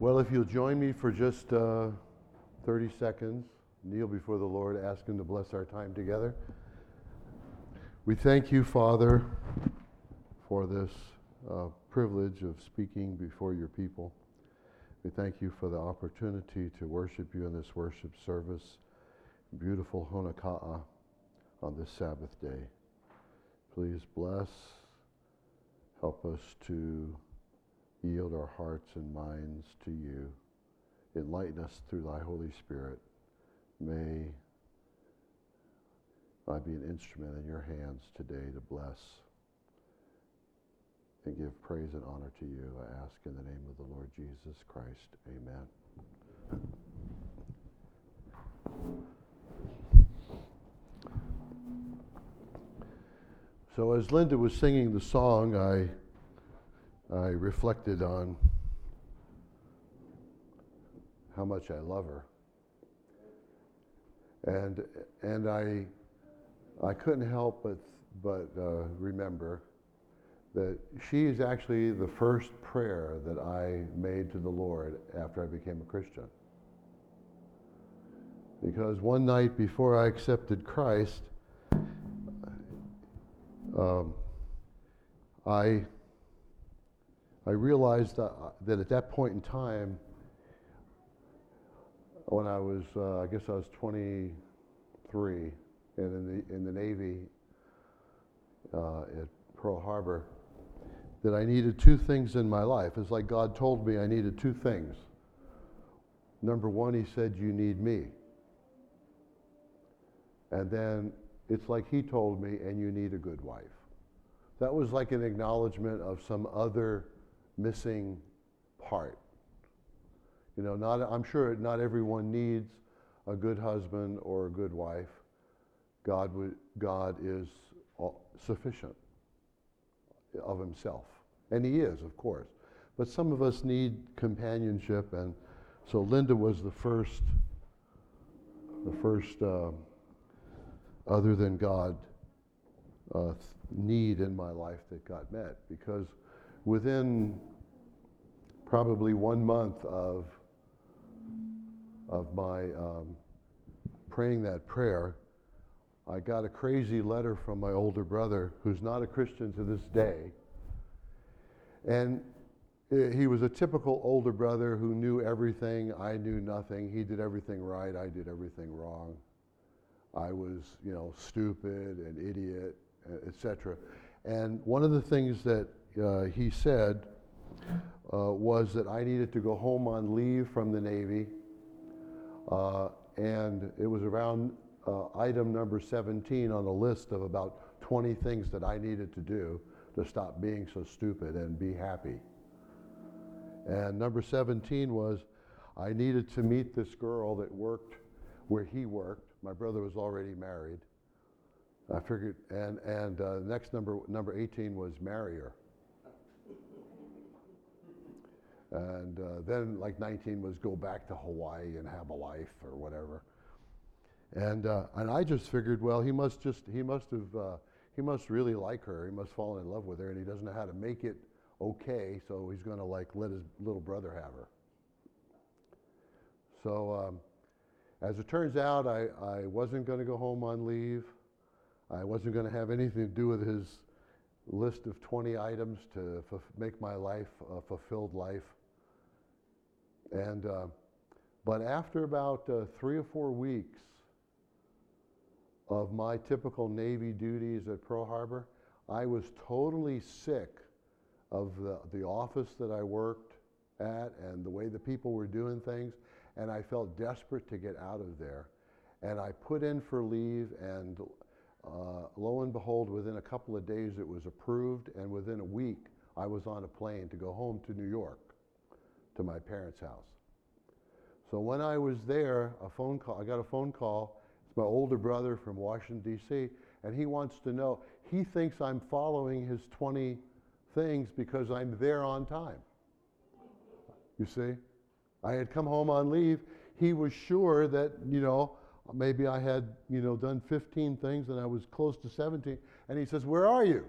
Well, if you'll join me for just uh, 30 seconds, kneel before the Lord, ask Him to bless our time together. We thank you, Father, for this uh, privilege of speaking before your people. We thank you for the opportunity to worship you in this worship service, beautiful Honoka'a, on this Sabbath day. Please bless, help us to yield our hearts and minds to you. Enlighten us through thy Holy Spirit. May I be an instrument in your hands today to bless and give praise and honor to you. I ask in the name of the Lord Jesus Christ. Amen. So as Linda was singing the song, I I reflected on how much I love her. And, and I, I couldn't help but, but uh, remember that she is actually the first prayer that I made to the Lord after I became a Christian. Because one night before I accepted Christ, um, I I realized that, that at that point in time, when I was, uh, I guess I was 23, and in the, in the Navy uh, at Pearl Harbor, that I needed two things in my life. It's like God told me I needed two things. Number one, He said, You need me. And then it's like He told me, and you need a good wife. That was like an acknowledgement of some other missing part. You know, not, I'm sure not everyone needs a good husband or a good wife. God, would, God is sufficient of himself. And he is, of course. But some of us need companionship, and so Linda was the first, the first uh, other than God uh, need in my life that got met because within probably one month of, of my um, praying that prayer, I got a crazy letter from my older brother, who's not a Christian to this day. And he was a typical older brother who knew everything. I knew nothing. He did everything right. I did everything wrong. I was, you know, stupid and idiot, etc. And one of the things that uh, he said uh, was that I needed to go home on leave from the Navy. Uh, and it was around uh, item number 17 on a list of about 20 things that I needed to do to stop being so stupid and be happy. And number 17 was I needed to meet this girl that worked where he worked. My brother was already married. I figured, and, and uh, next number, number 18 was marry her. And uh, then, like 19 was go back to Hawaii and have a life or whatever. And, uh, and I just figured, well, he must just, he must have, uh, he must really like her. He must fall in love with her and he doesn't know how to make it okay. So he's going to like let his little brother have her. So um, as it turns out, I, I wasn't going to go home on leave. I wasn't going to have anything to do with his list of 20 items to f- make my life a fulfilled life. And, uh, but after about uh, three or four weeks of my typical Navy duties at Pearl Harbor, I was totally sick of the, the office that I worked at and the way the people were doing things, and I felt desperate to get out of there. And I put in for leave, and uh, lo and behold, within a couple of days it was approved, and within a week I was on a plane to go home to New York to my parents' house. So when I was there, a phone call, I got a phone call. It's my older brother from Washington, D.C., and he wants to know. He thinks I'm following his 20 things because I'm there on time. You see? I had come home on leave. He was sure that, you know, maybe I had, you know, done 15 things and I was close to 17. And he says, Where are you?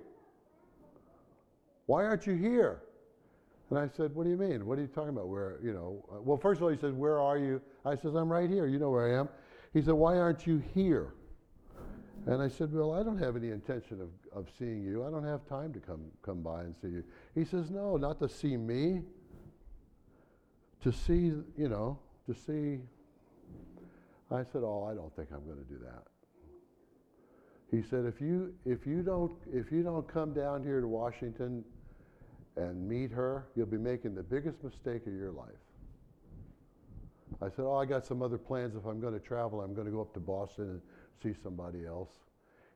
Why aren't you here? And I said, What do you mean? What are you talking about? Where, you know, uh, well, first of all, he said, Where are you? I says, I'm right here. You know where I am. He said, Why aren't you here? And I said, Well, I don't have any intention of, of seeing you. I don't have time to come, come by and see you. He says, No, not to see me. To see, you know, to see. I said, Oh, I don't think I'm going to do that. He said, if you, if, you don't, if you don't come down here to Washington and meet her, you'll be making the biggest mistake of your life. I said, Oh, I got some other plans. If I'm going to travel, I'm going to go up to Boston and see somebody else.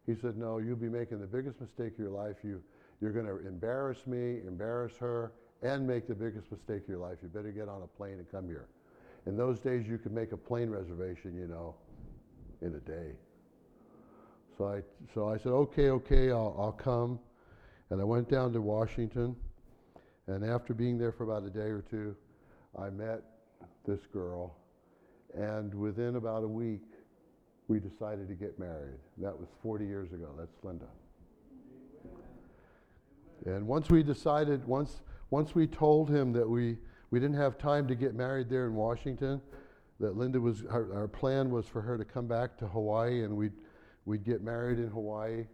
He said, No, you'll be making the biggest mistake of your life. You, you're going to embarrass me, embarrass her, and make the biggest mistake of your life. You better get on a plane and come here. In those days, you could make a plane reservation, you know, in a day. So I, so I said, okay, okay, I'll, I'll come. And I went down to Washington. And after being there for about a day or two, I met this girl. And within about a week, we decided to get married. That was 40 years ago. That's Linda. And once we decided, once, once we told him that we, we didn't have time to get married there in Washington, that Linda was, our, our plan was for her to come back to Hawaii and we'd, we'd get married in Hawaii.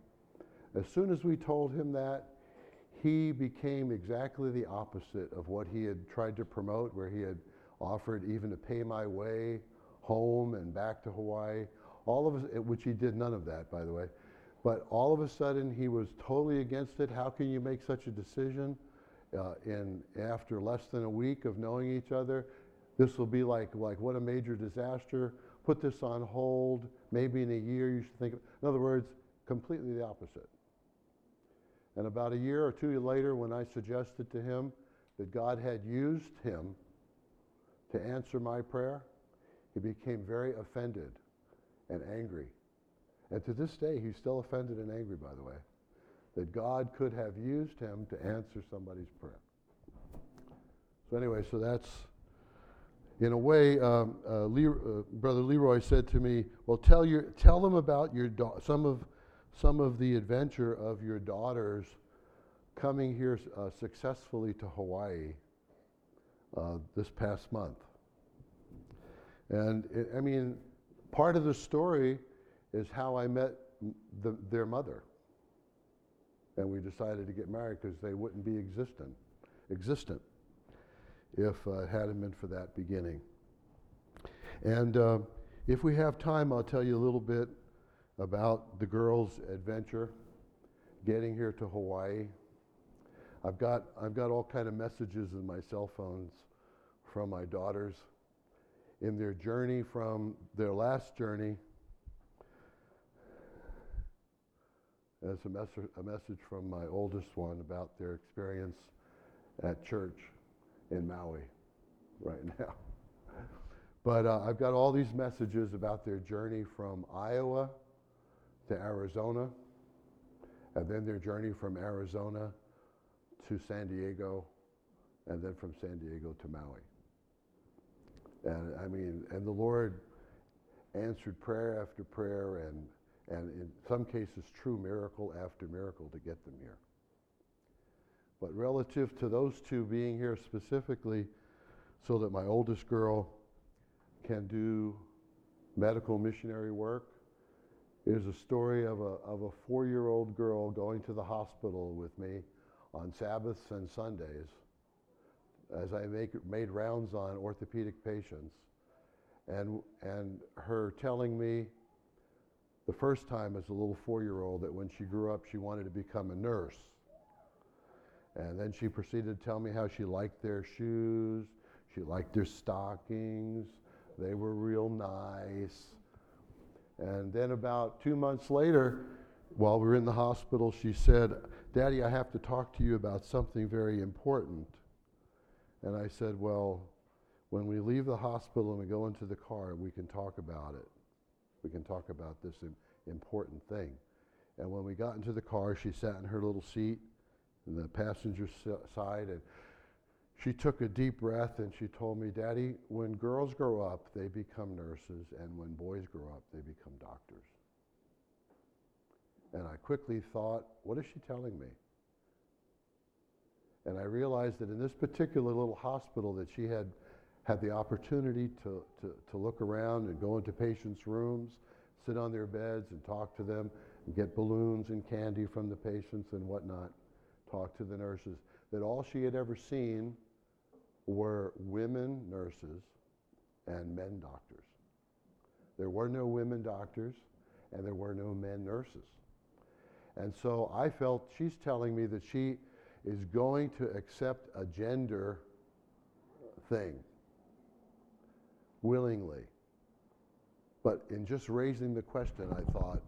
As soon as we told him that, he became exactly the opposite of what he had tried to promote, where he had offered even to pay my way home and back to Hawaii. All of us, which he did none of that, by the way. But all of a sudden, he was totally against it. How can you make such a decision uh, in after less than a week of knowing each other? This will be like like what a major disaster. Put this on hold. Maybe in a year you should think. Of, in other words, completely the opposite. And about a year or two later, when I suggested to him that God had used him to answer my prayer, he became very offended and angry. And to this day, he's still offended and angry, by the way, that God could have used him to answer somebody's prayer. So, anyway, so that's, in a way, um, uh, Le- uh, Brother Leroy said to me, Well, tell, your, tell them about your da- some, of, some of the adventure of your daughters coming here uh, successfully to Hawaii uh, this past month. And it, I mean, part of the story is how I met the, their mother. And we decided to get married because they wouldn't be existent, existent if uh, it hadn't been for that beginning. And uh, if we have time, I'll tell you a little bit about the girls' adventure getting here to Hawaii. I've got, I've got all kind of messages in my cell phones from my daughters in their journey from their last journey as a, mes- a message from my oldest one about their experience at church in Maui right now. But uh, I've got all these messages about their journey from Iowa to Arizona, and then their journey from Arizona to San Diego, and then from San Diego to Maui. And I mean, and the Lord answered prayer after prayer, and and in some cases, true miracle after miracle to get them here. But relative to those two being here specifically, so that my oldest girl can do medical missionary work, is a story of a, of a four year old girl going to the hospital with me on Sabbaths and Sundays as I make, made rounds on orthopedic patients, and, and her telling me the first time as a little four year old that when she grew up, she wanted to become a nurse. And then she proceeded to tell me how she liked their shoes, she liked their stockings, they were real nice. And then about two months later, while we were in the hospital, she said, Daddy, I have to talk to you about something very important. And I said, Well, when we leave the hospital and we go into the car, we can talk about it. We can talk about this important thing. And when we got into the car, she sat in her little seat in the passenger side and she took a deep breath and she told me, Daddy, when girls grow up, they become nurses, and when boys grow up, they become doctors. And I quickly thought, what is she telling me? And I realized that in this particular little hospital that she had had the opportunity to, to, to look around and go into patients' rooms, sit on their beds and talk to them, and get balloons and candy from the patients and whatnot, talk to the nurses, that all she had ever seen were women nurses and men doctors. There were no women doctors and there were no men nurses. And so I felt she's telling me that she is going to accept a gender thing willingly. But in just raising the question, I thought,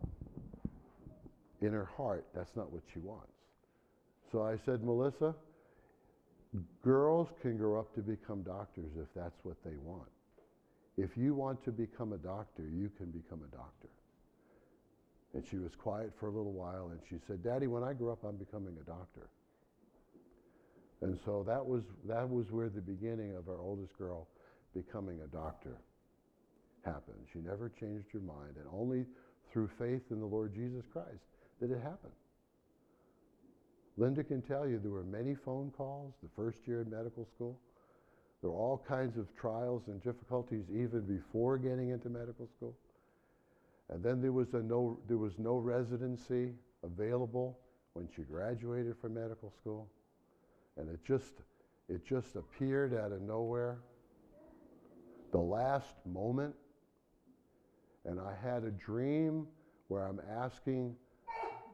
in her heart, that's not what she wants. So I said, Melissa, girls can grow up to become doctors if that's what they want. If you want to become a doctor, you can become a doctor. And she was quiet for a little while and she said, Daddy, when I grow up, I'm becoming a doctor. And so that was, that was where the beginning of our oldest girl becoming a doctor happened. She never changed her mind, and only through faith in the Lord Jesus Christ did it happen. Linda can tell you there were many phone calls the first year in medical school. There were all kinds of trials and difficulties even before getting into medical school. And then there was, a no, there was no residency available when she graduated from medical school. And it just, it just appeared out of nowhere. The last moment. And I had a dream where I'm asking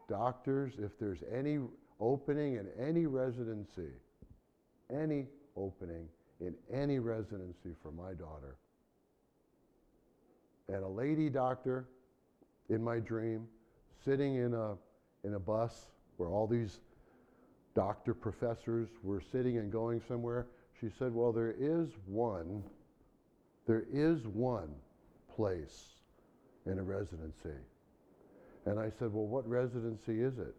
doctors if there's any opening in any residency, any opening in any residency for my daughter. And a lady doctor in my dream, sitting in a, in a bus where all these doctor professors were sitting and going somewhere. She said, Well, there is one, there is one place in a residency. And I said, Well, what residency is it?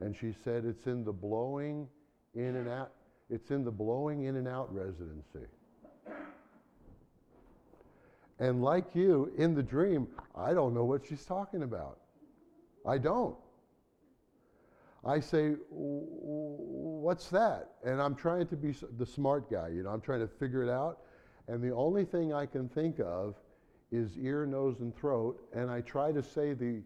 And she said, It's in the blowing in and out, it's in the blowing in and out residency. And like you, in the dream, I don't know what she's talking about. I don't. I say, what's that? And I'm trying to be the smart guy, you know, I'm trying to figure it out. And the only thing I can think of is ear, nose, and throat. And I try to say the,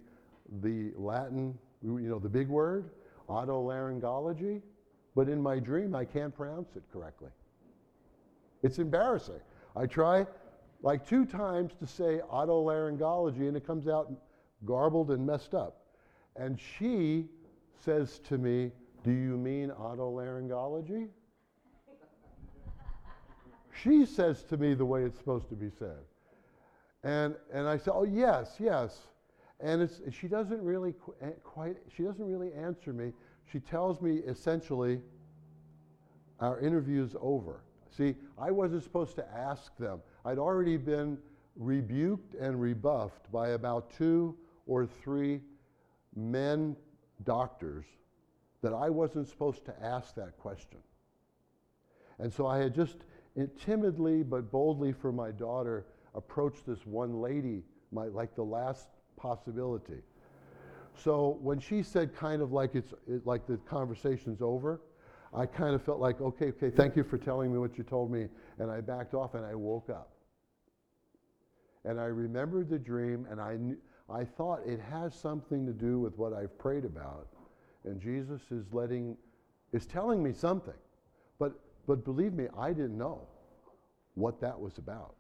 the Latin, you know, the big word, otolaryngology. But in my dream, I can't pronounce it correctly. It's embarrassing. I try like two times to say otolaryngology, and it comes out garbled and messed up. And she says to me, Do you mean otolaryngology? she says to me the way it's supposed to be said. And, and I say, Oh, yes, yes. And it's, she doesn't really qu- eh, quite, she doesn't really answer me. She tells me essentially, our interview's over. See, I wasn't supposed to ask them. I'd already been rebuked and rebuffed by about two or three men doctors that I wasn't supposed to ask that question. And so I had just timidly but boldly for my daughter approached this one lady, my, like the last possibility. So when she said kind of like it's it, like the conversation's over, I kind of felt like, okay, okay, thank you for telling me what you told me. And I backed off and I woke up. And I remembered the dream and I, knew, I thought it has something to do with what I've prayed about. And Jesus is letting, is telling me something. But, but believe me, I didn't know what that was about.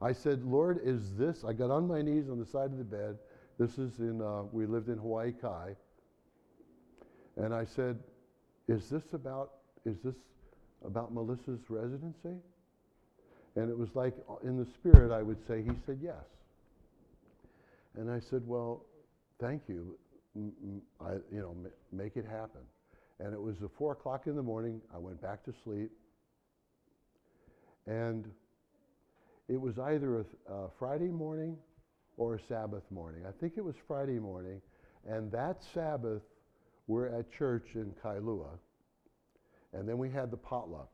I said, Lord, is this, I got on my knees on the side of the bed. This is in, uh, we lived in Hawaii Kai. And I said, is this about, is this about Melissa's residency? And it was like uh, in the spirit, I would say, he said, yes. And I said, well, thank you. I, you know, make it happen. And it was at four o'clock in the morning. I went back to sleep. And it was either a, a Friday morning or a Sabbath morning. I think it was Friday morning. And that Sabbath, we're at church in Kailua. And then we had the potluck.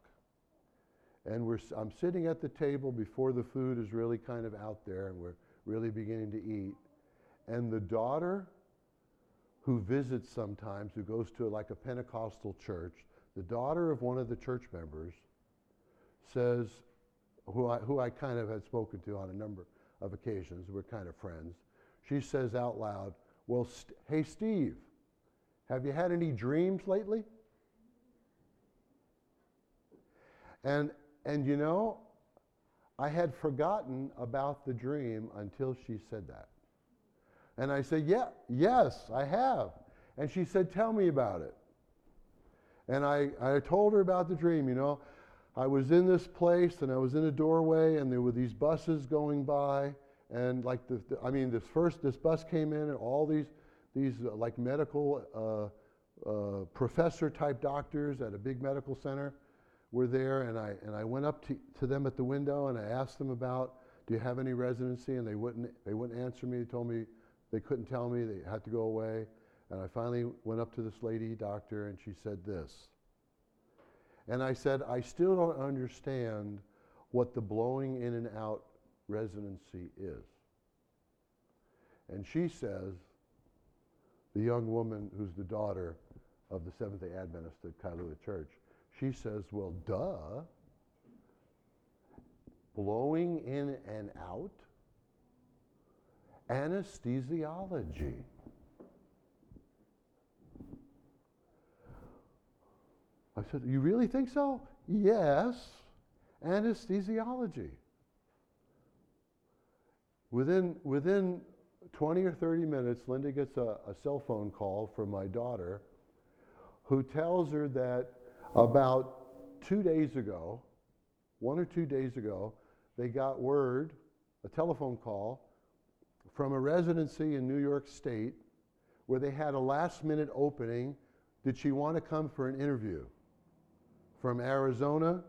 And we're, I'm sitting at the table before the food is really kind of out there and we're really beginning to eat. And the daughter who visits sometimes, who goes to like a Pentecostal church, the daughter of one of the church members says, who I, who I kind of had spoken to on a number of occasions, we're kind of friends, she says out loud, Well, st- hey, Steve, have you had any dreams lately? And, and you know, I had forgotten about the dream until she said that. And I said, Yeah, yes, I have. And she said, Tell me about it. And I, I told her about the dream. You know, I was in this place and I was in a doorway and there were these buses going by. And like, the, the I mean, this first, this bus came in and all these, these uh, like medical uh, uh, professor type doctors at a big medical center were there. And I, and I went up to, to them at the window and I asked them about, do you have any residency? And they wouldn't, they wouldn't answer me. They told me they couldn't tell me. They had to go away. And I finally went up to this lady doctor and she said this. And I said, I still don't understand what the blowing in and out residency is. And she says, the young woman who's the daughter of the Seventh day Adventist at Kailua Church, she says, Well, duh. Blowing in and out? Anesthesiology. I said, You really think so? Yes. Anesthesiology. Within, within 20 or 30 minutes, Linda gets a, a cell phone call from my daughter who tells her that about two days ago, one or two days ago, they got word, a telephone call, from a residency in New York State where they had a last minute opening. Did she want to come for an interview? From Arizona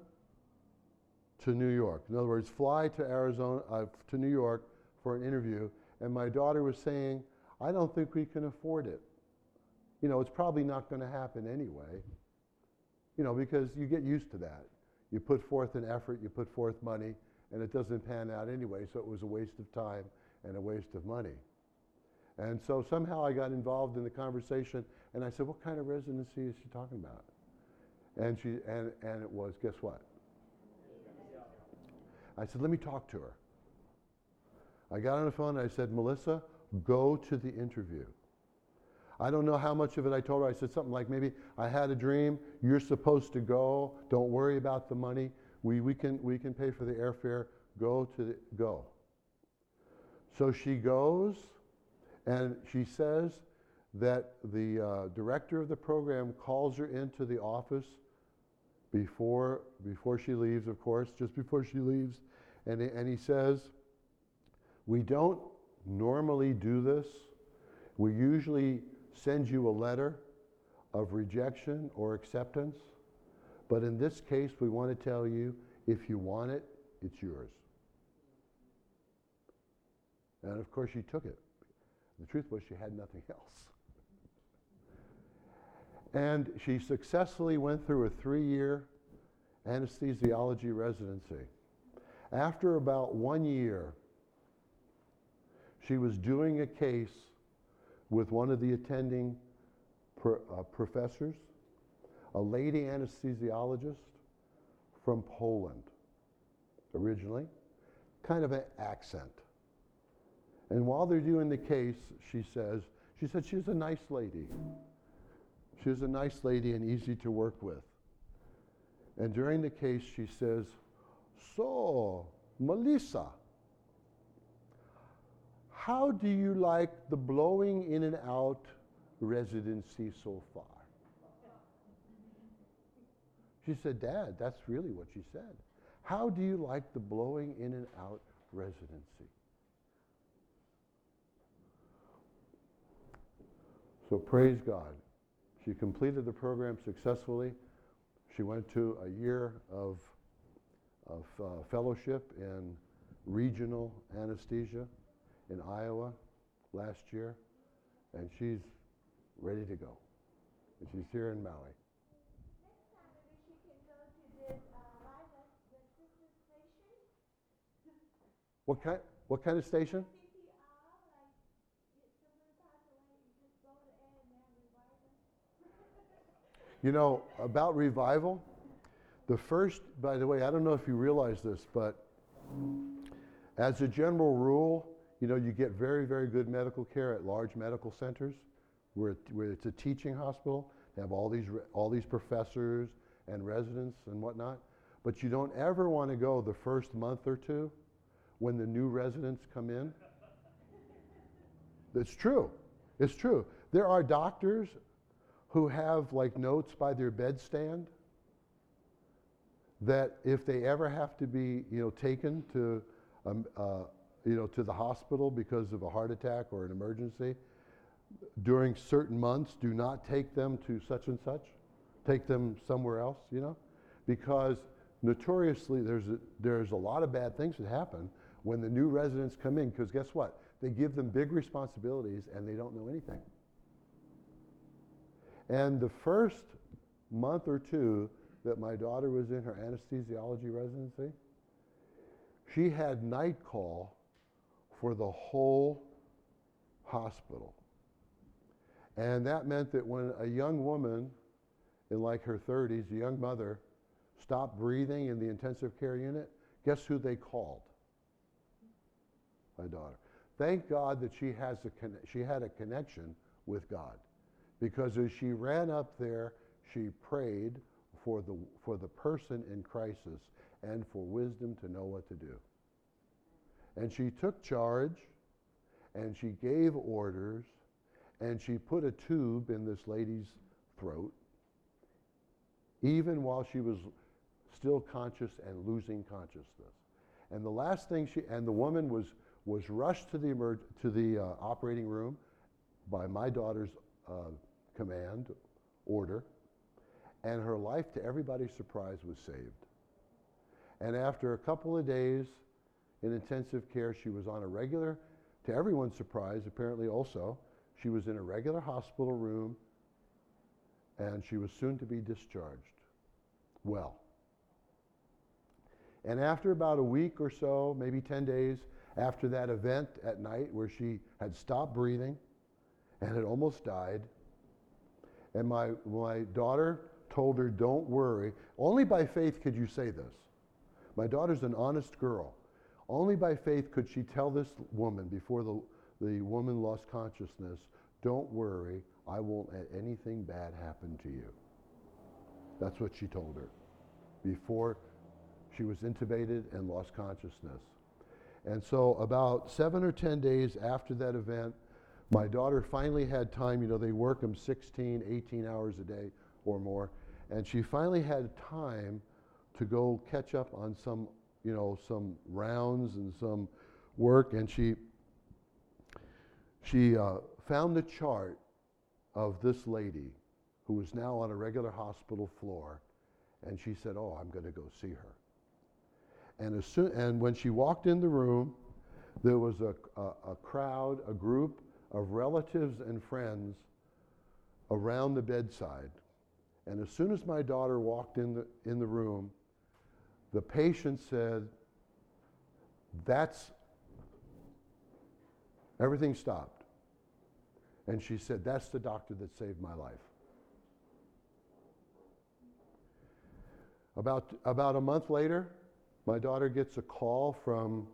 to New York. In other words, fly to Arizona, uh, to New York for an interview. And my daughter was saying, I don't think we can afford it. You know, it's probably not going to happen anyway. You know, because you get used to that. You put forth an effort, you put forth money, and it doesn't pan out anyway, so it was a waste of time and a waste of money. And so somehow I got involved in the conversation, and I said, What kind of residency is she talking about? And, she, and, and it was, guess what? I said, Let me talk to her. I got on the phone and I said, Melissa, go to the interview. I don't know how much of it I told her. I said something like, maybe I had a dream. You're supposed to go. Don't worry about the money. We, we, can, we can pay for the airfare. Go to the, go. So she goes and she says that the uh, director of the program calls her into the office before, before she leaves, of course, just before she leaves. And, and he says, We don't normally do this. We usually send you a letter of rejection or acceptance. But in this case, we want to tell you if you want it, it's yours. And of course, she took it. The truth was, she had nothing else. And she successfully went through a three year anesthesiology residency. After about one year, she was doing a case with one of the attending pro, uh, professors, a lady anesthesiologist from Poland originally, kind of an accent. And while they're doing the case, she says, she said she's a nice lady. She was a nice lady and easy to work with. And during the case, she says, So, Melissa, how do you like the blowing in and out residency so far? She said, Dad, that's really what she said. How do you like the blowing in and out residency? So praise God. She completed the program successfully. She went to a year of, of uh, fellowship in regional anesthesia in Iowa last year, and she's ready to go. And she's here in Maui. What kind, what kind of station? You know, about revival, the first, by the way, I don't know if you realize this, but as a general rule, you know, you get very, very good medical care at large medical centers where, where it's a teaching hospital. They have all these, all these professors and residents and whatnot. But you don't ever want to go the first month or two when the new residents come in. It's true. It's true. There are doctors who have like notes by their bedstand that if they ever have to be, you know, taken to, um, uh, you know, to the hospital because of a heart attack or an emergency, during certain months, do not take them to such and such. Take them somewhere else, you know, because notoriously there's a, there's a lot of bad things that happen when the new residents come in. Because guess what? They give them big responsibilities and they don't know anything. And the first month or two that my daughter was in her anesthesiology residency, she had night call for the whole hospital. And that meant that when a young woman in like her 30s, a young mother, stopped breathing in the intensive care unit, guess who they called? My daughter. Thank God that she, has a conne- she had a connection with God. Because as she ran up there, she prayed for the, for the person in crisis and for wisdom to know what to do. And she took charge and she gave orders and she put a tube in this lady's throat even while she was still conscious and losing consciousness. And the last thing she and the woman was was rushed to the emerg- to the uh, operating room by my daughter's uh, command order, and her life, to everybody's surprise, was saved. And after a couple of days in intensive care, she was on a regular, to everyone's surprise, apparently also, she was in a regular hospital room and she was soon to be discharged. Well. And after about a week or so, maybe 10 days after that event at night where she had stopped breathing and had almost died, and my, my daughter told her, Don't worry. Only by faith could you say this. My daughter's an honest girl. Only by faith could she tell this woman before the, the woman lost consciousness, Don't worry, I won't let anything bad happen to you. That's what she told her before she was intubated and lost consciousness. And so, about seven or 10 days after that event, my daughter finally had time. You know, they work them 16, 18 hours a day or more. And she finally had time to go catch up on some, you know, some rounds and some work. And she, she uh, found the chart of this lady who was now on a regular hospital floor. And she said, Oh, I'm going to go see her. And, as soon, and when she walked in the room, there was a, a, a crowd, a group of relatives and friends around the bedside. And as soon as my daughter walked in the, in the room, the patient said, That's, everything stopped. And she said, That's the doctor that saved my life. About, about a month later, my daughter gets a call from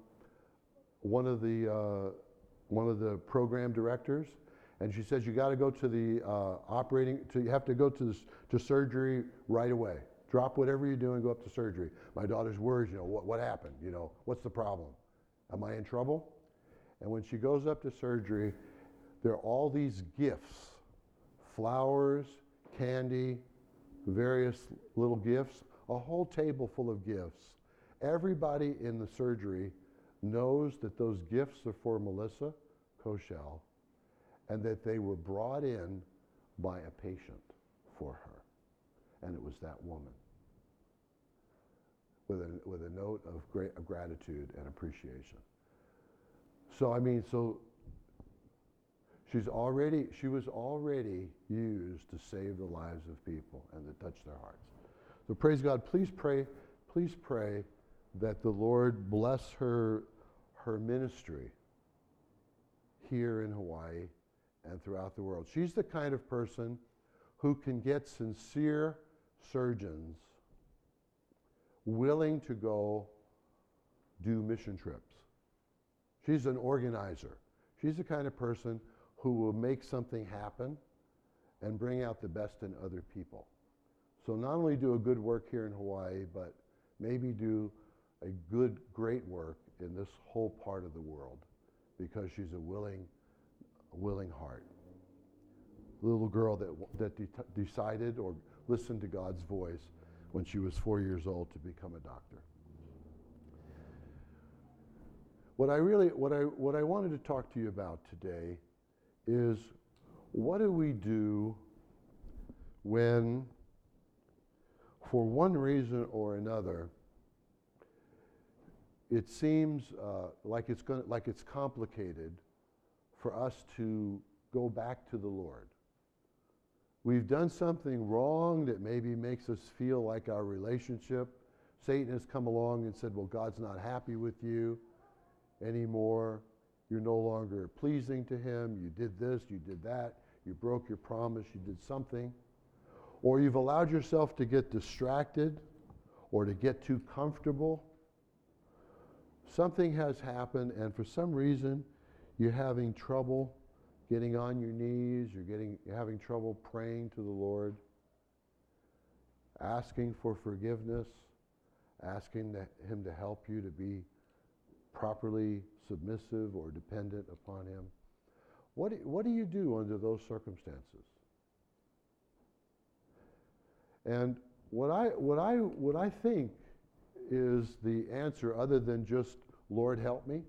one of the, uh, one of the program directors, and she says, You got to go to the uh, operating, to, you have to go to, this, to surgery right away. Drop whatever you're doing, go up to surgery. My daughter's worried, you know, what, what happened? You know, what's the problem? Am I in trouble? And when she goes up to surgery, there are all these gifts flowers, candy, various little gifts, a whole table full of gifts. Everybody in the surgery knows that those gifts are for Melissa Koshel and that they were brought in by a patient for her. And it was that woman with a, with a note of, great, of gratitude and appreciation. So, I mean, so she's already, she was already used to save the lives of people and to touch their hearts. So praise God. Please pray, please pray that the Lord bless her, her ministry here in Hawaii and throughout the world. She's the kind of person who can get sincere surgeons willing to go do mission trips. She's an organizer. She's the kind of person who will make something happen and bring out the best in other people. So not only do a good work here in Hawaii, but maybe do a good, great work in this whole part of the world because she's a willing, a willing heart. Little girl that, that de- decided or listened to God's voice when she was four years old to become a doctor. What I really, what I, what I wanted to talk to you about today is what do we do when, for one reason or another, it seems uh, like it's going like it's complicated for us to go back to the Lord. We've done something wrong that maybe makes us feel like our relationship. Satan has come along and said, Well, God's not happy with you anymore. You're no longer pleasing to him. You did this, you did that. You broke your promise, you did something. Or you've allowed yourself to get distracted or to get too comfortable. Something has happened, and for some reason, you're having trouble getting on your knees, you're, getting, you're having trouble praying to the Lord, asking for forgiveness, asking Him to help you to be properly submissive or dependent upon Him. What do, what do you do under those circumstances? And what I, what, I, what I think is the answer, other than just, Lord, help me,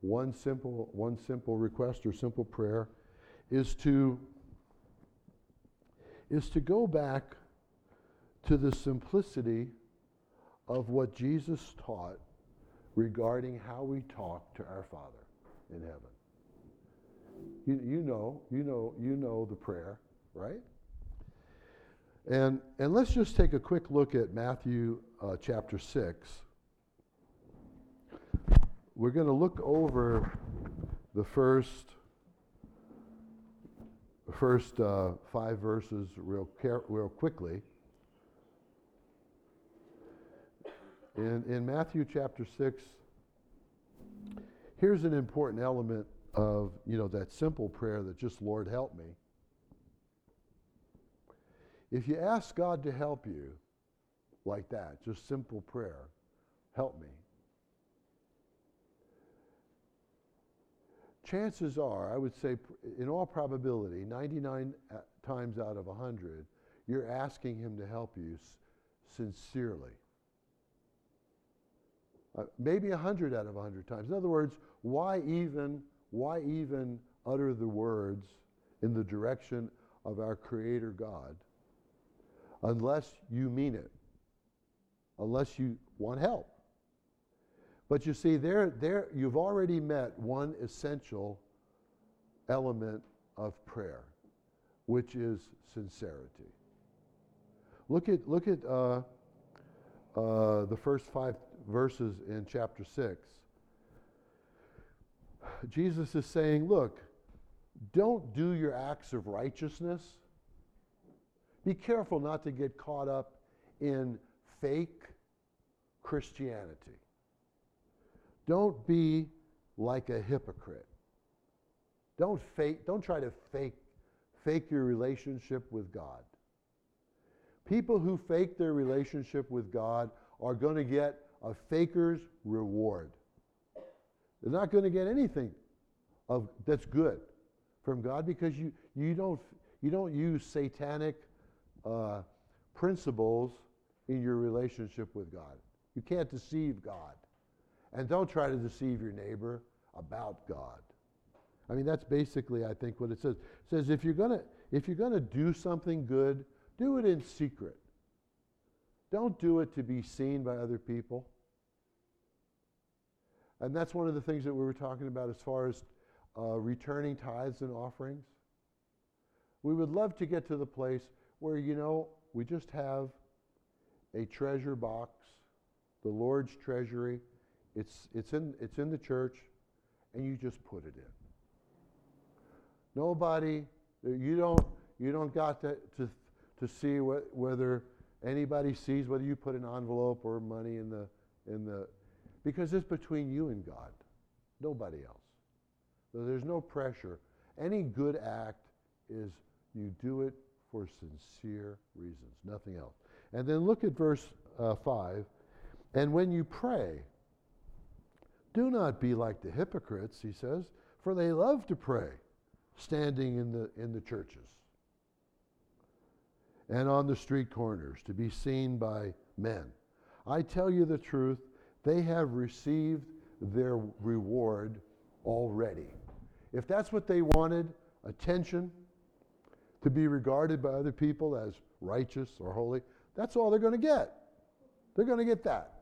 one simple, one simple request or simple prayer is to, is to go back to the simplicity of what Jesus taught regarding how we talk to our Father in heaven. You, you know, you know, you know the prayer, right? And, and let's just take a quick look at Matthew uh, chapter 6. We're going to look over the first, first uh, five verses real, real quickly. In, in Matthew chapter 6, here's an important element of, you know, that simple prayer that just, Lord, help me. If you ask God to help you like that, just simple prayer, help me. Chances are, I would say, in all probability, 99 uh, times out of 100, you're asking Him to help you sincerely. Uh, maybe 100 out of 100 times. In other words, why even, why even utter the words in the direction of our Creator God unless you mean it, unless you want help? But you see, there, there, you've already met one essential element of prayer, which is sincerity. Look at, look at uh, uh, the first five verses in chapter 6, Jesus is saying, Look, don't do your acts of righteousness. Be careful not to get caught up in fake Christianity. Don't be like a hypocrite. Don't fake, don't try to fake, fake your relationship with God. People who fake their relationship with God are going to get a faker's reward. They're not going to get anything of, that's good from God because you, you, don't, you don't use satanic uh, principles in your relationship with God. You can't deceive God. And don't try to deceive your neighbor about God. I mean, that's basically, I think, what it says. It says if you're gonna if you're gonna do something good, do it in secret. Don't do it to be seen by other people. And that's one of the things that we were talking about as far as uh, returning tithes and offerings. We would love to get to the place where, you know, we just have a treasure box, the Lord's treasury. It's, it's, in, it's in the church, and you just put it in. Nobody You don't, you don't got to, to, to see what, whether anybody sees whether you put an envelope or money in the, in the, because it's between you and God, nobody else. So there's no pressure. Any good act is you do it for sincere reasons, nothing else. And then look at verse uh, 5. And when you pray, do not be like the hypocrites, he says, for they love to pray, standing in the, in the churches and on the street corners to be seen by men. I tell you the truth, they have received their reward already. If that's what they wanted, attention, to be regarded by other people as righteous or holy, that's all they're going to get. They're going to get that.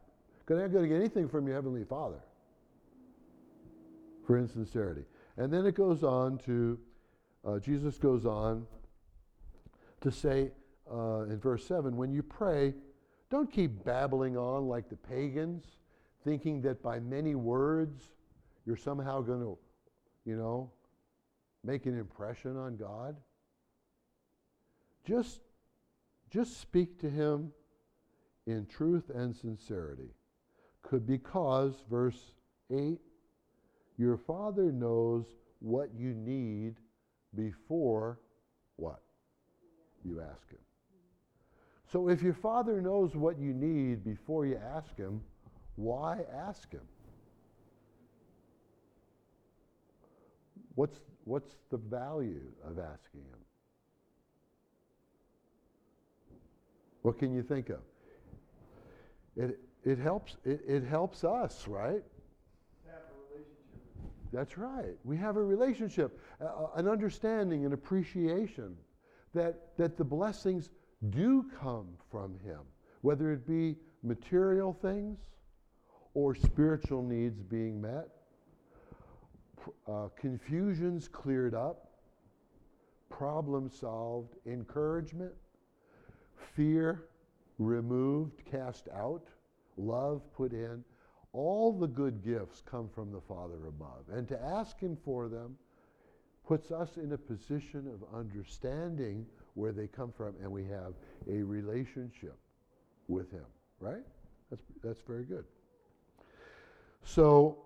They're not going to get anything from your Heavenly Father for insincerity. And then it goes on to, uh, Jesus goes on to say uh, in verse 7 when you pray, don't keep babbling on like the pagans, thinking that by many words you're somehow going to, you know, make an impression on God. Just, just speak to Him in truth and sincerity. Could because, verse 8, your Father knows what you need before what? You ask Him. So if your Father knows what you need before you ask Him, why ask Him? What's, what's the value of asking Him? What can you think of? It, it, helps, it, it helps us, right? That's right. We have a relationship, uh, an understanding, an appreciation that, that the blessings do come from Him, whether it be material things or spiritual needs being met, uh, confusions cleared up, problem solved, encouragement, fear removed, cast out, love put in. All the good gifts come from the Father above. And to ask Him for them puts us in a position of understanding where they come from, and we have a relationship with Him, right? That's, that's very good. So,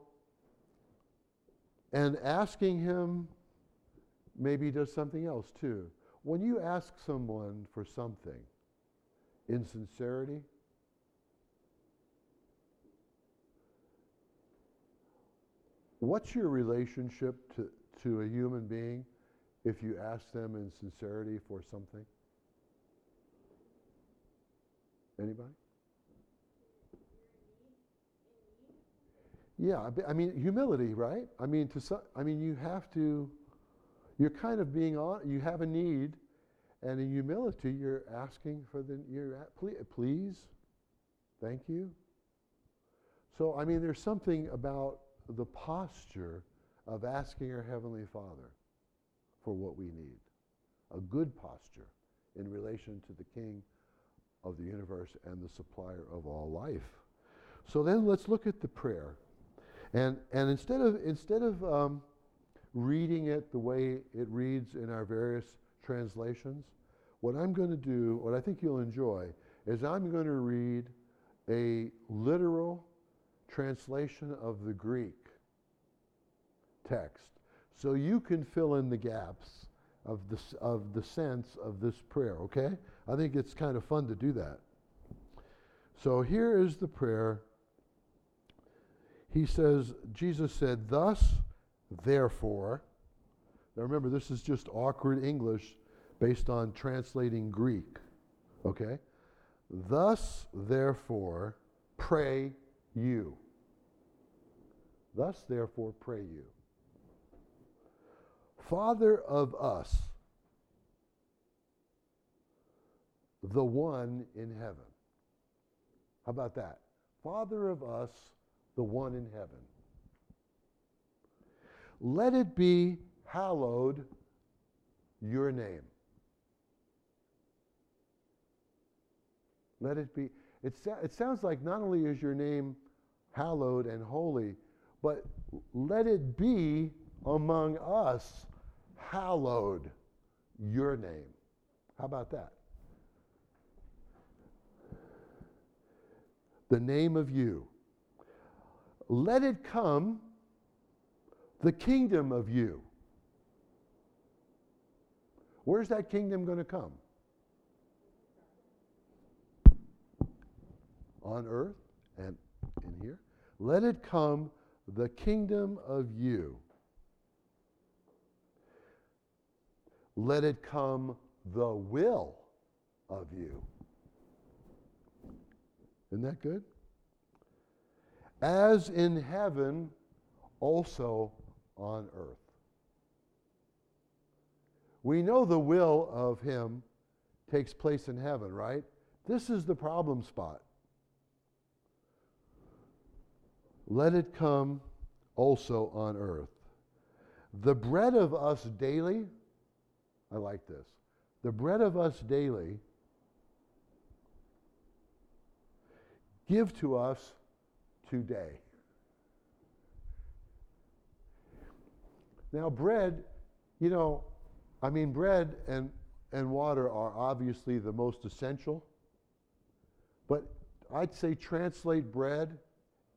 and asking Him maybe does something else too. When you ask someone for something in sincerity, what's your relationship to, to a human being if you ask them in sincerity for something? Anybody? Yeah, I mean humility, right? I mean to some, I mean you have to you're kind of being on you have a need and in humility you're asking for the you're at, please, thank you. So I mean there's something about the posture of asking our heavenly Father for what we need. A good posture in relation to the King of the universe and the supplier of all life. So then let's look at the prayer. And, and instead of, instead of um, reading it the way it reads in our various translations, what I'm going to do, what I think you'll enjoy, is I'm going to read a literal translation of the Greek text so you can fill in the gaps of the, of the sense of this prayer, okay? I think it's kind of fun to do that. So here is the prayer. He says, Jesus said, Thus, therefore, now remember, this is just awkward English based on translating Greek, okay? Thus, therefore, pray you. Thus, therefore, pray you. Father of us, the one in heaven. How about that? Father of us, the one in heaven. Let it be hallowed your name. Let it be. It, it sounds like not only is your name hallowed and holy, but let it be among us hallowed your name. How about that? The name of you. Let it come the kingdom of you. Where's that kingdom going to come? On earth and in here. Let it come the kingdom of you. Let it come the will of you. Isn't that good? As in heaven, also on earth. We know the will of Him takes place in heaven, right? This is the problem spot. Let it come also on earth. The bread of us daily, I like this. The bread of us daily, give to us today. Now, bread, you know, I mean, bread and, and water are obviously the most essential, but I'd say translate bread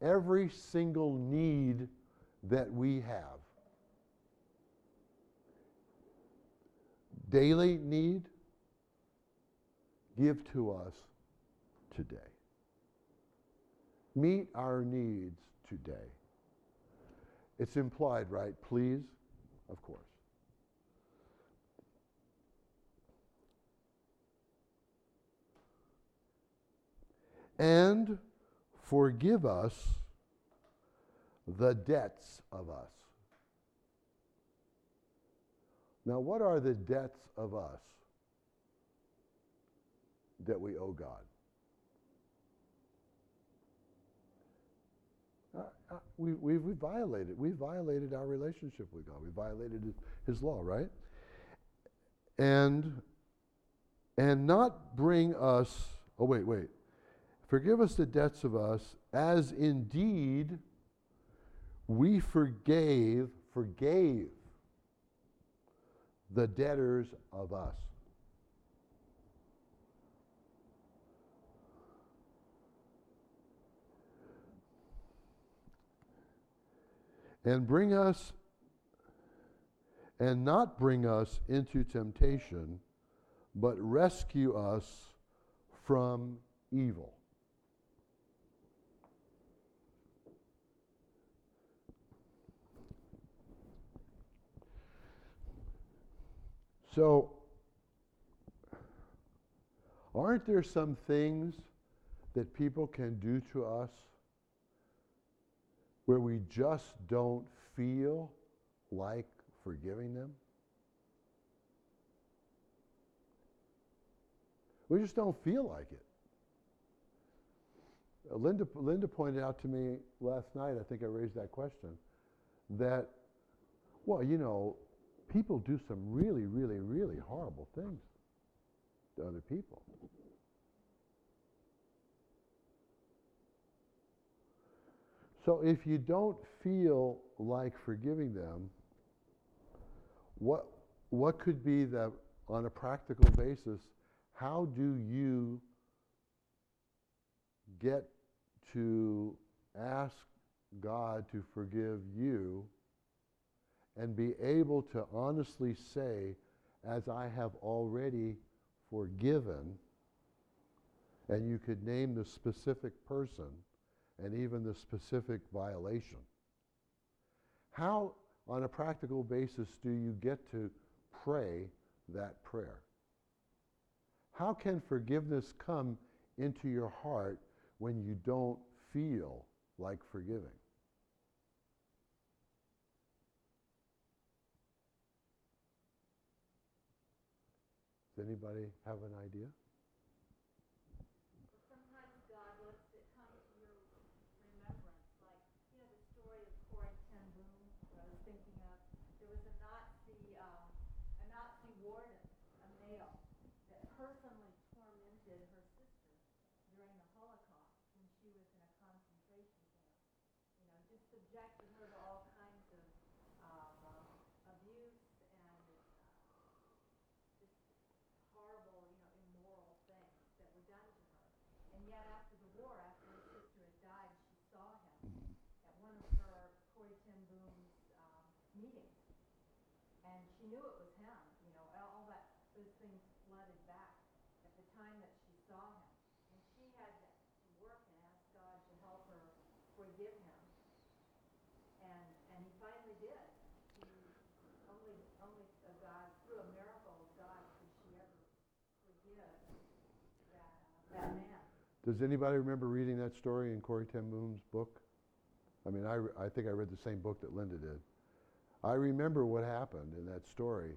every single need that we have. Daily need, give to us today. Meet our needs today. It's implied, right? Please, of course. And forgive us the debts of us. Now, what are the debts of us that we owe God? Uh, uh, we, we, we violated. We violated our relationship with God. We violated his, his law, right? And and not bring us. Oh wait, wait. Forgive us the debts of us, as indeed we forgave, forgave the debtors of us. And bring us, and not bring us into temptation, but rescue us from evil. So, aren't there some things that people can do to us where we just don't feel like forgiving them? We just don't feel like it. Uh, Linda, Linda pointed out to me last night, I think I raised that question, that, well, you know, people do some really, really, really horrible things to other people. So if you don't feel like forgiving them, what what could be that on a practical basis, how do you get to ask God to forgive you and be able to honestly say, as I have already forgiven, and you could name the specific person and even the specific violation. How, on a practical basis, do you get to pray that prayer? How can forgiveness come into your heart when you don't feel like forgiving? Does anybody have an idea? Sometimes God lets it come to your remembrance, like, you know, the story of Corrie ten Boom, that I was thinking of. There was a Nazi, um, a Nazi warden, a male, that personally tormented her sister during the Holocaust when she was in a concentration camp. You know, just subjected her to all kinds of, um, uh, abuse and, uh, yet after the war, after her sister had died, she saw him at one of her Corrie ten Boom's, um, meetings. And she knew it was him, you know, all all that, those things flooded back at the time that she saw him. And she had to work and ask God to help her forgive him. And, and he finally did. He, only, only a God, through a miracle of God, could she ever forgive that, uh, that man. Does anybody remember reading that story in Corrie ten Boom's book? I mean, I, I think I read the same book that Linda did. I remember what happened in that story.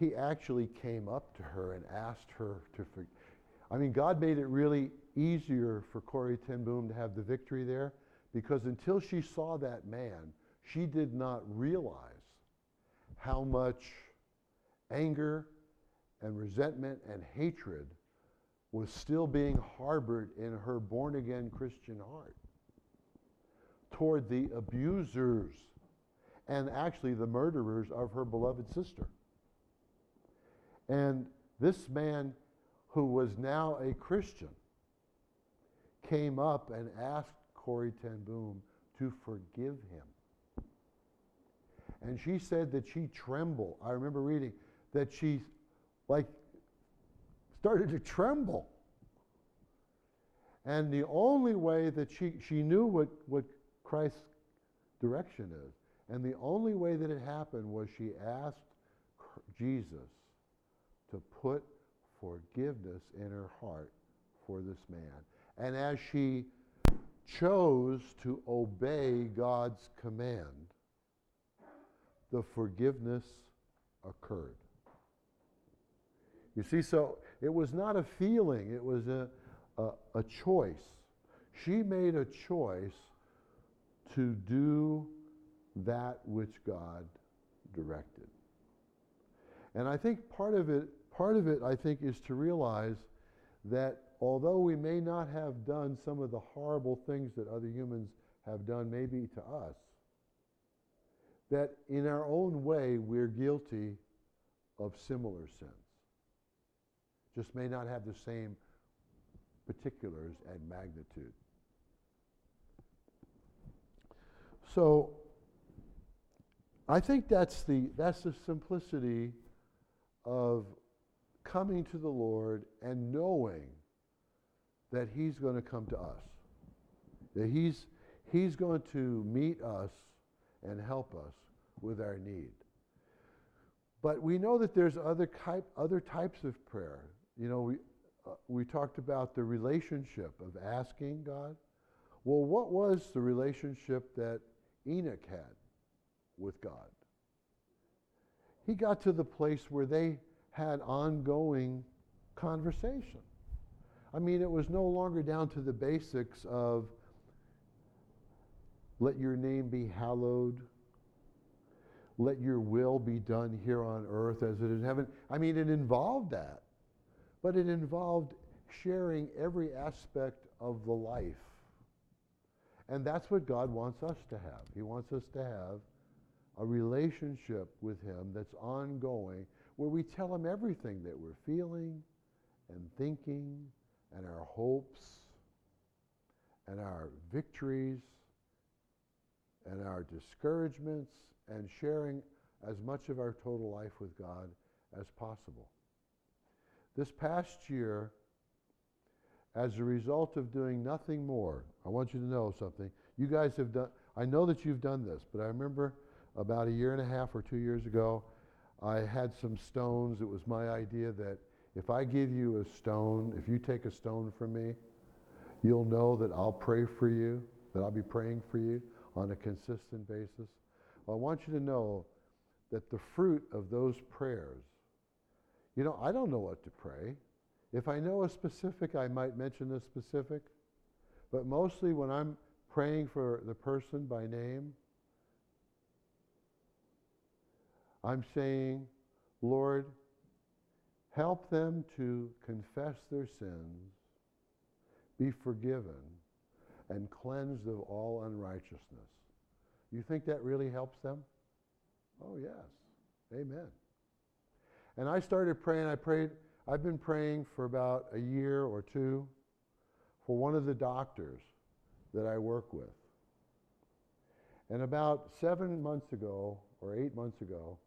He actually came up to her and asked her to. I mean, God made it really easier for Corrie ten Boom to have the victory there because until she saw that man, she did not realize how much anger and resentment and hatred was still being harbored in her born again Christian heart toward the abusers and actually the murderers of her beloved sister. And this man, who was now a Christian, came up and asked Corrie Ten Boom to forgive him. And she said that she trembled. I remember reading that she, like, started to tremble. And the only way that she, she knew what, what Christ's direction is. And the only way that it happened was she asked Jesus to put forgiveness in her heart for this man. And as she chose to obey God's command, the forgiveness occurred. You see, so it was not a feeling, it was a, a, a choice. She made a choice to do that which God directed. And I think part of it, part of it, I think, is to realize that although we may not have done some of the horrible things that other humans have done, maybe to us, that in our own way we're guilty of similar sins. Just may not have the same particulars and magnitude. So I think that's the, that's the simplicity of coming to the Lord and knowing that He's going to come to us. That He's, he's going to meet us and help us with our need. But we know that there's other, type, other types of prayer. You know, we, uh, we talked about the relationship of asking God. Well, what was the relationship that Enoch had with God? He got to the place where they had ongoing conversation. I mean, it was no longer down to the basics of let your name be hallowed, let your will be done here on earth as it is in heaven. I mean, it involved that, but it involved sharing every aspect of the life. And that's what God wants us to have. He wants us to have a relationship with Him that's ongoing, where we tell Him everything that we're feeling and thinking, and our hopes, and our victories, and our discouragements, and sharing as much of our total life with God as possible. This past year, as a result of doing nothing more, I want you to know something. You guys have done, I know that you've done this, but I remember about a year and a half or two years ago, I had some stones. It was my idea that if I give you a stone, if you take a stone from me, you'll know that I'll pray for you, that I'll be praying for you on a consistent basis. Well, I want you to know that the fruit of those prayers, you know, I don't know what to pray. If I know a specific, I might mention the specific. But mostly when I'm praying for the person by name, I'm saying, Lord, help them to confess their sins, be forgiven, and cleansed of all unrighteousness. You think that really helps them? Oh, yes. Amen. And I started praying. I prayed, I've been praying for about a year or two for one of the doctors that I work with. And about seven months ago, or eight months ago,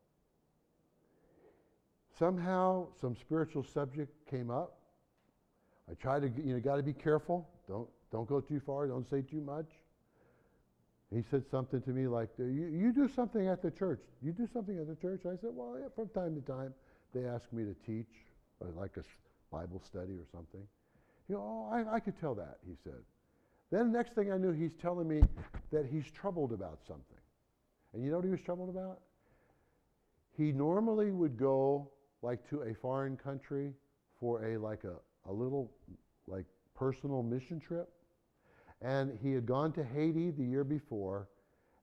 somehow some spiritual subject came up. I try to, you know, got to be careful. Don't, don't go too far. Don't say too much. He said something to me like, you, you do something at the church. You do something at the church? I said, well, yeah, from time to time, they ask me to teach, or like a Bible study or something. You know, oh, I, I could tell that, he said. Then next thing I knew, he's telling me that he's troubled about something. And you know what he was troubled about? He normally would go like to a foreign country for a like a, a little like personal mission trip. And he had gone to Haiti the year before,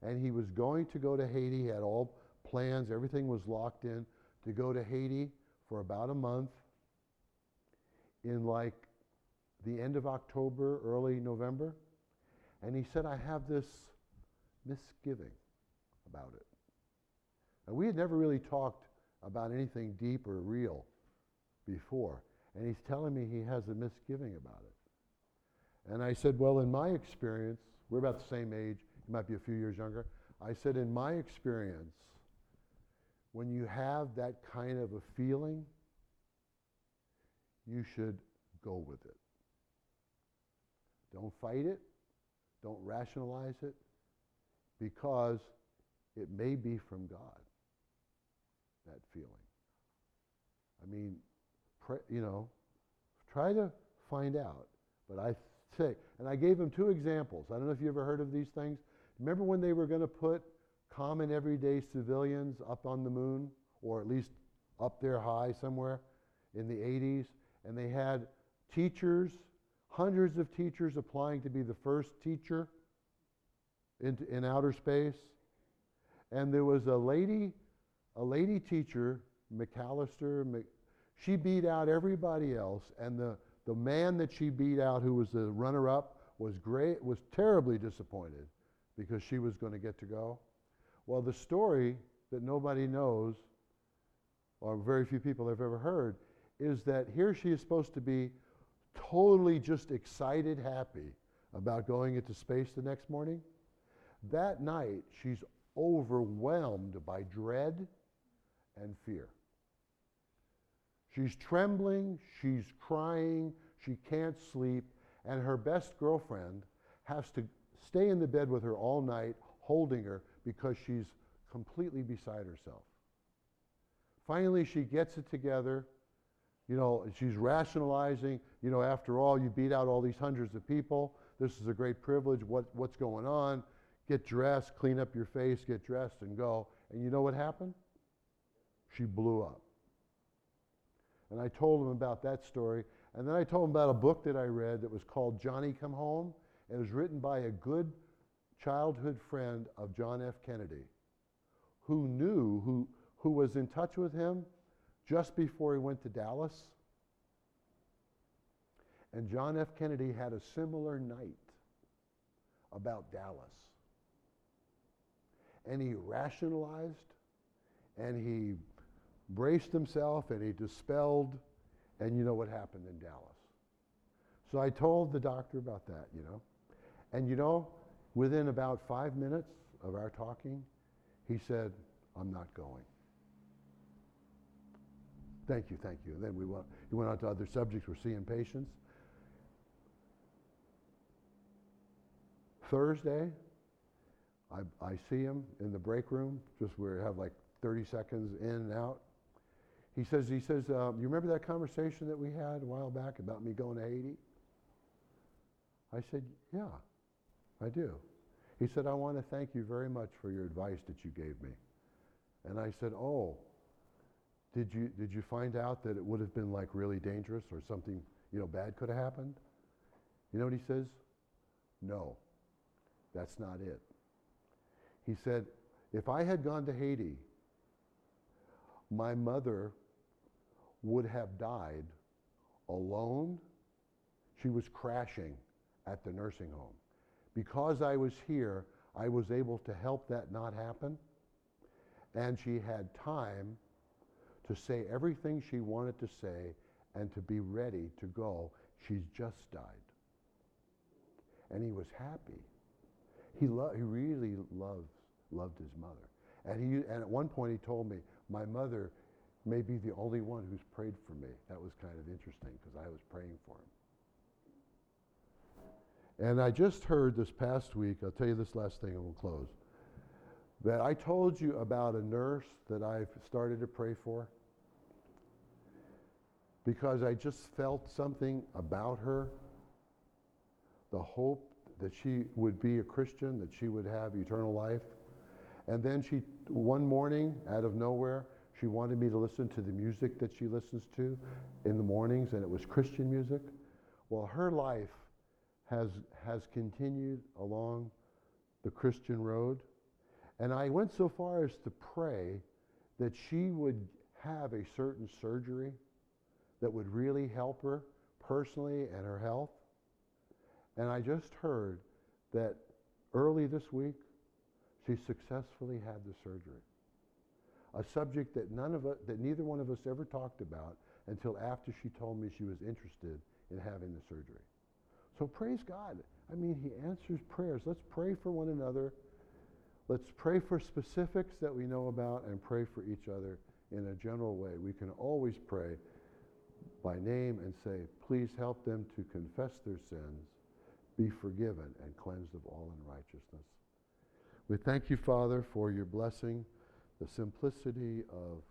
and he was going to go to Haiti. He had all plans, everything was locked in to go to Haiti for about a month in like the end of October, early November. And he said, I have this misgiving about it. And we had never really talked about anything deep or real before. And he's telling me he has a misgiving about it. And I said, Well, in my experience, we're about the same age, he might be a few years younger. I said, In my experience, when you have that kind of a feeling, you should go with it. Don't fight it. Don't rationalize it because it may be from God, that feeling. I mean, pray, you know, try to find out. But I say, and I gave him two examples. I don't know if you ever heard of these things. Remember when they were going to put common everyday civilians up on the moon, or at least up there high somewhere in the 80s? And they had teachers hundreds of teachers applying to be the first teacher in, in outer space. And there was a lady, a lady teacher, McAllister, Mc, she beat out everybody else. And the, the man that she beat out, who was the runner up, was great, was terribly disappointed because she was going to get to go. Well, the story that nobody knows, or very few people have ever heard, is that here she is supposed to be totally just excited, happy about going into space the next morning. That night, she's overwhelmed by dread and fear. She's trembling, she's crying, she can't sleep, and her best girlfriend has to stay in the bed with her all night, holding her because she's completely beside herself. Finally, she gets it together you know, she's rationalizing, you know, after all, you beat out all these hundreds of people. This is a great privilege. What, what's going on? Get dressed, clean up your face, get dressed, and go. And you know what happened? She blew up. And I told him about that story. And then I told him about a book that I read that was called Johnny Come Home. And It was written by a good childhood friend of John F. Kennedy who knew, who, who was in touch with him just before he went to Dallas. And John F. Kennedy had a similar night about Dallas. And he rationalized and he braced himself and he dispelled, and you know what happened in Dallas. So I told the doctor about that, you know. And you know, within about five minutes of our talking, he said, I'm not going. Thank you, thank you. And then we went, he went on to other subjects. We're seeing patients. Thursday, I, I see him in the break room, just where we have like 30 seconds in and out. He says, he says, uh, you remember that conversation that we had a while back about me going to Haiti? I said, yeah, I do. He said, I want to thank you very much for your advice that you gave me. And I said, oh, did you, did you find out that it would have been like really dangerous or something, you know, bad could have happened? You know what he says? No, that's not it. He said, if I had gone to Haiti, my mother would have died alone. She was crashing at the nursing home. Because I was here, I was able to help that not happen. And she had time to say everything she wanted to say and to be ready to go. She's just died. and he was happy. He, lo- he really loved, loved his mother. And, he, and at one point he told me, my mother may be the only one who's prayed for me. That was kind of interesting because I was praying for him. And I just heard this past week, I'll tell you this last thing and we'll close, that I told you about a nurse that I've started to pray for because I just felt something about her, the hope that she would be a Christian, that she would have eternal life. And then she, one morning, out of nowhere, she wanted me to listen to the music that she listens to in the mornings, and it was Christian music. Well, her life has, has continued along the Christian road. And I went so far as to pray that she would have a certain surgery that would really help her personally and her health. And I just heard that early this week, she successfully had the surgery. A subject that none of us, that neither one of us ever talked about until after she told me she was interested in having the surgery. So praise God. I mean, He answers prayers. Let's pray for one another. Let's pray for specifics that we know about and pray for each other in a general way. We can always pray by name and say, please help them to confess their sins, be forgiven, and cleansed of all unrighteousness. We thank you, Father, for your blessing, the simplicity of,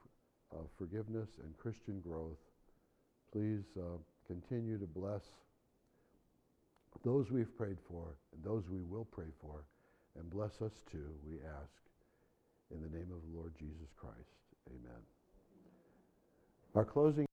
of forgiveness and Christian growth. Please uh, continue to bless those we've prayed for and those we will pray for, and bless us too, we ask. In the name of the Lord Jesus Christ, amen. Our closing